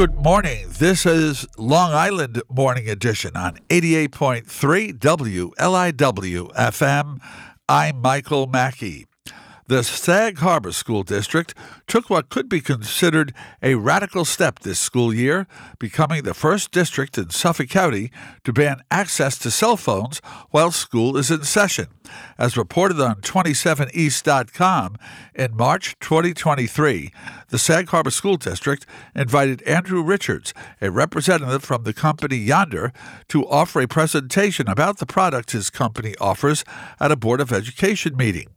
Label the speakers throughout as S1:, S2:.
S1: Good morning. This is Long Island Morning Edition on 88.3 WLIW FM. I'm Michael Mackey. The Sag Harbor School District took what could be considered a radical step this school year, becoming the first district in Suffolk County to ban access to cell phones while school is in session. As reported on 27east.com, in March 2023, the Sag Harbor School District invited Andrew Richards, a representative from the company Yondr, to offer a presentation about the product his company offers at a Board of Education meeting.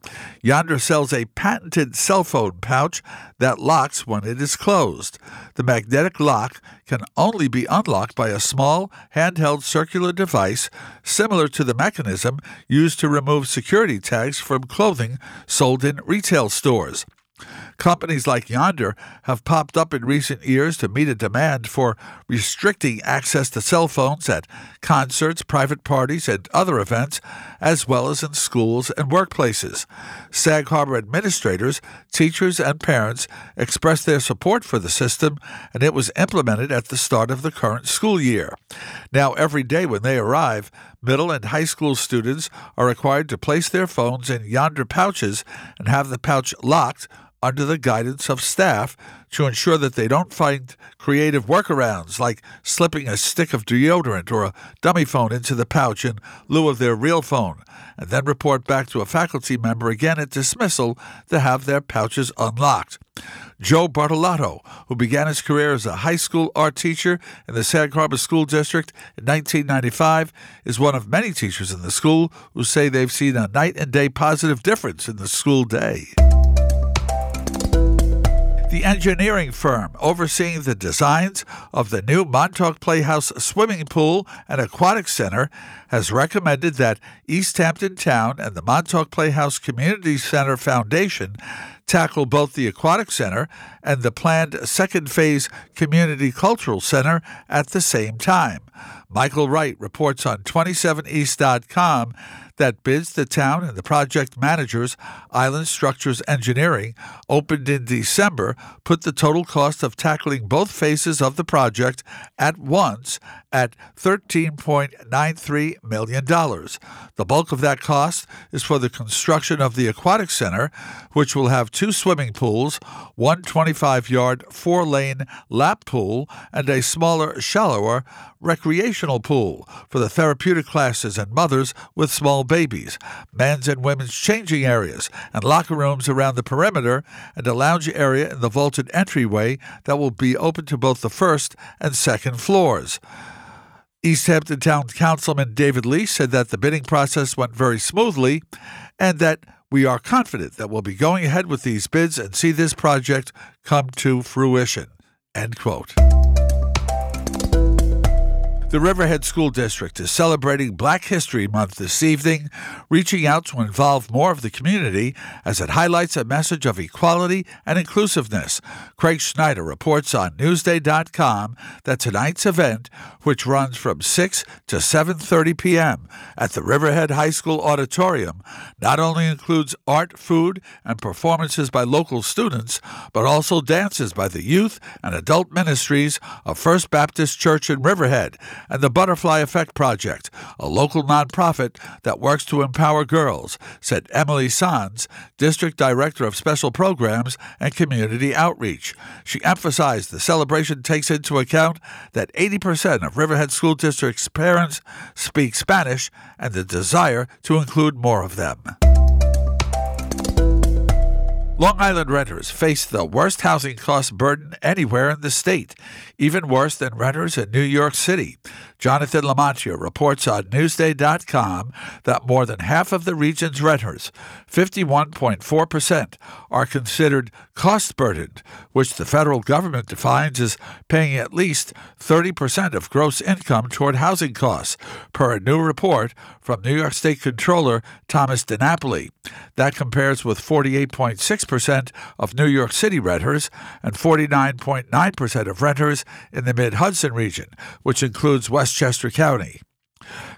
S1: Yondr sells a patented cell phone pouch that locks when it is closed. The magnetic lock can only be unlocked by a small, handheld circular device similar to the mechanism used to remove security tags from clothing sold in retail stores. Companies like Yondr have popped up in recent years to meet a demand for restricting access to cell phones at concerts, private parties, and other events, as well as in schools and workplaces. Sag Harbor administrators, teachers, and parents expressed their support for the system, and it was implemented at the start of the current school year. Now, every day when they arrive, middle and high school students are required to place their phones in Yondr pouches and have the pouch locked under the guidance of staff to ensure that they don't find creative workarounds like slipping a stick of deodorant or a dummy phone into the pouch in lieu of their real phone, and then report back to a faculty member again at dismissal to have their pouches unlocked. Joe Bartolotto, who began his career as a high school art teacher in the Sag Harbor School District in 1995, is one of many teachers in the school who say they've seen a night and day positive difference in the school day. The engineering firm overseeing the designs of the new Montauk Playhouse swimming pool and aquatic center has recommended that East Hampton Town and the Montauk Playhouse Community Center Foundation tackle both the Aquatic Center and the planned second phase Community Cultural Center at the same time. Michael Wright reports on 27east.com that bids the town and the project managers, Island Structures Engineering, opened in December, put the total cost of tackling both phases of the project at once at $13.93 million. The bulk of that cost is for the construction of the Aquatic Center, which will have two swimming pools, one 25 yard, four lane lap pool, and a smaller, shallower recreational pool for the therapeutic classes and mothers with small babies, men's and women's changing areas, and locker rooms around the perimeter, and a lounge area in the vaulted entryway that will be open to both the first and second floors. East Hampton Town Councilman David Lee said that the bidding process went very smoothly and that we are confident that we'll be going ahead with these bids and see this project come to fruition. End quote. The Riverhead School District is celebrating Black History Month this evening, reaching out to involve more of the community as it highlights a message of equality and inclusiveness. Craig Schneider reports on Newsday.com that tonight's event, which runs from 6 to 7:30 p.m. at the Riverhead High School Auditorium, not only includes art, food, and performances by local students, but also dances by the youth and adult ministries of First Baptist Church in Riverhead and the Butterfly Effect Project, a local nonprofit that works to empower girls, said Emily Sanz, District Director of Special Programs and Community Outreach. She emphasized the celebration takes into account that 80% of Riverhead School District's parents speak Spanish and the desire to include more of them. Long Island renters face the worst housing cost burden anywhere in the state, even worse than renters in New York City. Jonathan Lamantia reports on Newsday.com that more than half of the region's renters, 51.4%, are considered cost burdened, which the federal government defines as paying at least 30% of gross income toward housing costs, per a new report from New York State Controller Thomas DiNapoli. That compares with 48.6% of New York City renters and 49.9% of renters in the Mid Hudson region, which includes Westchester County.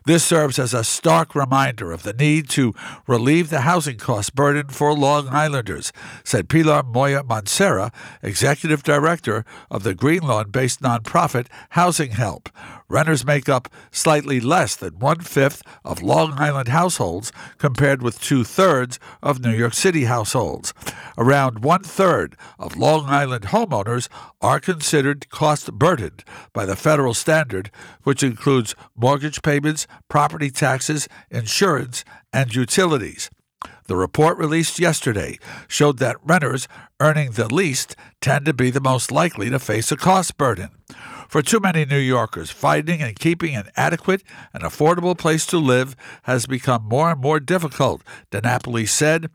S1: This serves as a stark reminder of the need to relieve the housing cost burden for Long Islanders, said Pilar Moya Mancera, executive director of the Greenlawn based nonprofit Housing Help. Renters make up slightly less than one fifth of Long Island households, compared with two thirds of New York City households. Around one third of Long Island homeowners are considered cost burdened by the federal standard, which includes mortgage payments, property taxes, insurance, and utilities. The report released yesterday showed that renters earning the least tend to be the most likely to face a cost burden. For too many New Yorkers, finding and keeping an adequate and affordable place to live has become more and more difficult, DiNapoli said.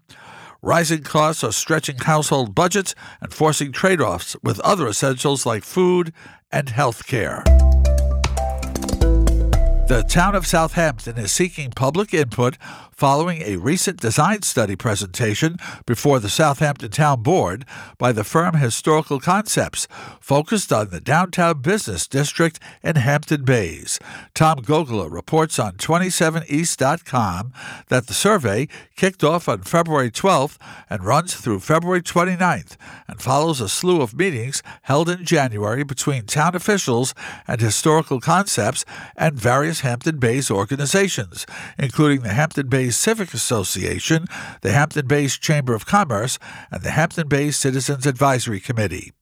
S1: Rising costs are stretching household budgets and forcing trade offs with other essentials like food and health care. The town of Southampton is seeking public input following a recent design study presentation before the Southampton Town Board by the firm Historical Concepts, focused on the downtown business district in Hampton Bays. Tom Gogola reports on 27east.com that the survey kicked off on February 12th and runs through February 29th and follows a slew of meetings held in January between town officials and Historical Concepts and various Hampton Bays organizations, including the Hampton Bays Civic Association, the Hampton Bays Chamber of Commerce, and the Hampton Bays Citizens Advisory Committee.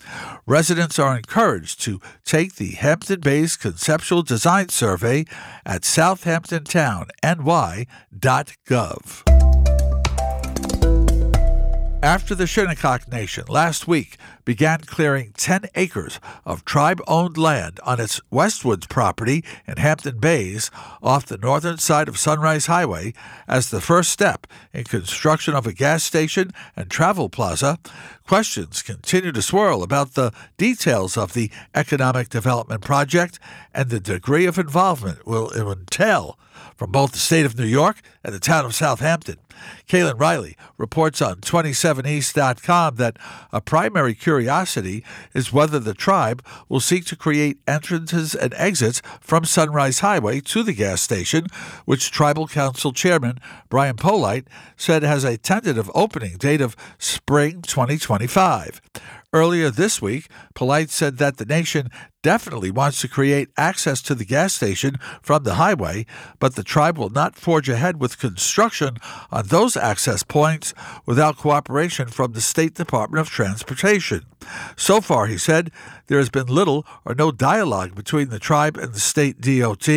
S1: Residents are encouraged to take the Hampton Bays Conceptual Design Survey at southamptontownny.gov. After the Shinnecock Nation last week began clearing 10 acres of tribe owned land on its Westwoods property in Hampton Bays off the northern side of Sunrise Highway as the first step in construction of a gas station and travel plaza, questions continue to swirl about the details of the economic development project and the degree of involvement will entail from both the state of New York and the town of Southampton. Cailin Riley reports on 27east.com that a primary curiosity is whether the tribe will seek to create entrances and exits from Sunrise Highway to the gas station, which Tribal Council Chairman Brian Polite said has a tentative opening date of spring 2025. Earlier this week, Polite said that the nation definitely wants to create access to the gas station from the highway, but the tribe will not forge ahead with construction on those access points without cooperation from the State Department of Transportation. So far, he said, there has been little or no dialogue between the tribe and the state DOT,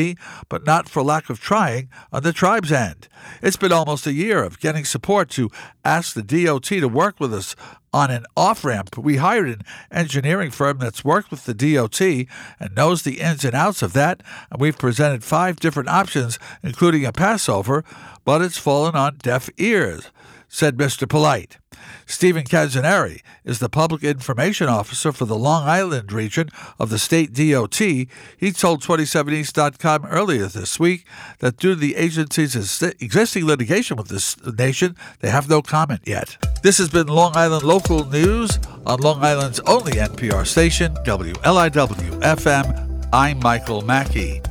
S1: but not for lack of trying on the tribe's end. It's been almost a year of getting support to ask the DOT to work with us on an off ramp. We hired an engineering firm that's worked with the DOT and knows the ins and outs of that, and we've presented five different options, including a passover, but it's fallen on deaf ears, said Mr. Polite. Stephen Canzoneri is the public information officer for the Long Island region of the state DOT. He told 27east.com earlier this week that due to the agency's existing litigation with this nation, they have no comment yet. This has been Long Island Local News on Long Island's only NPR station, WLIW FM. I'm Michael Mackey.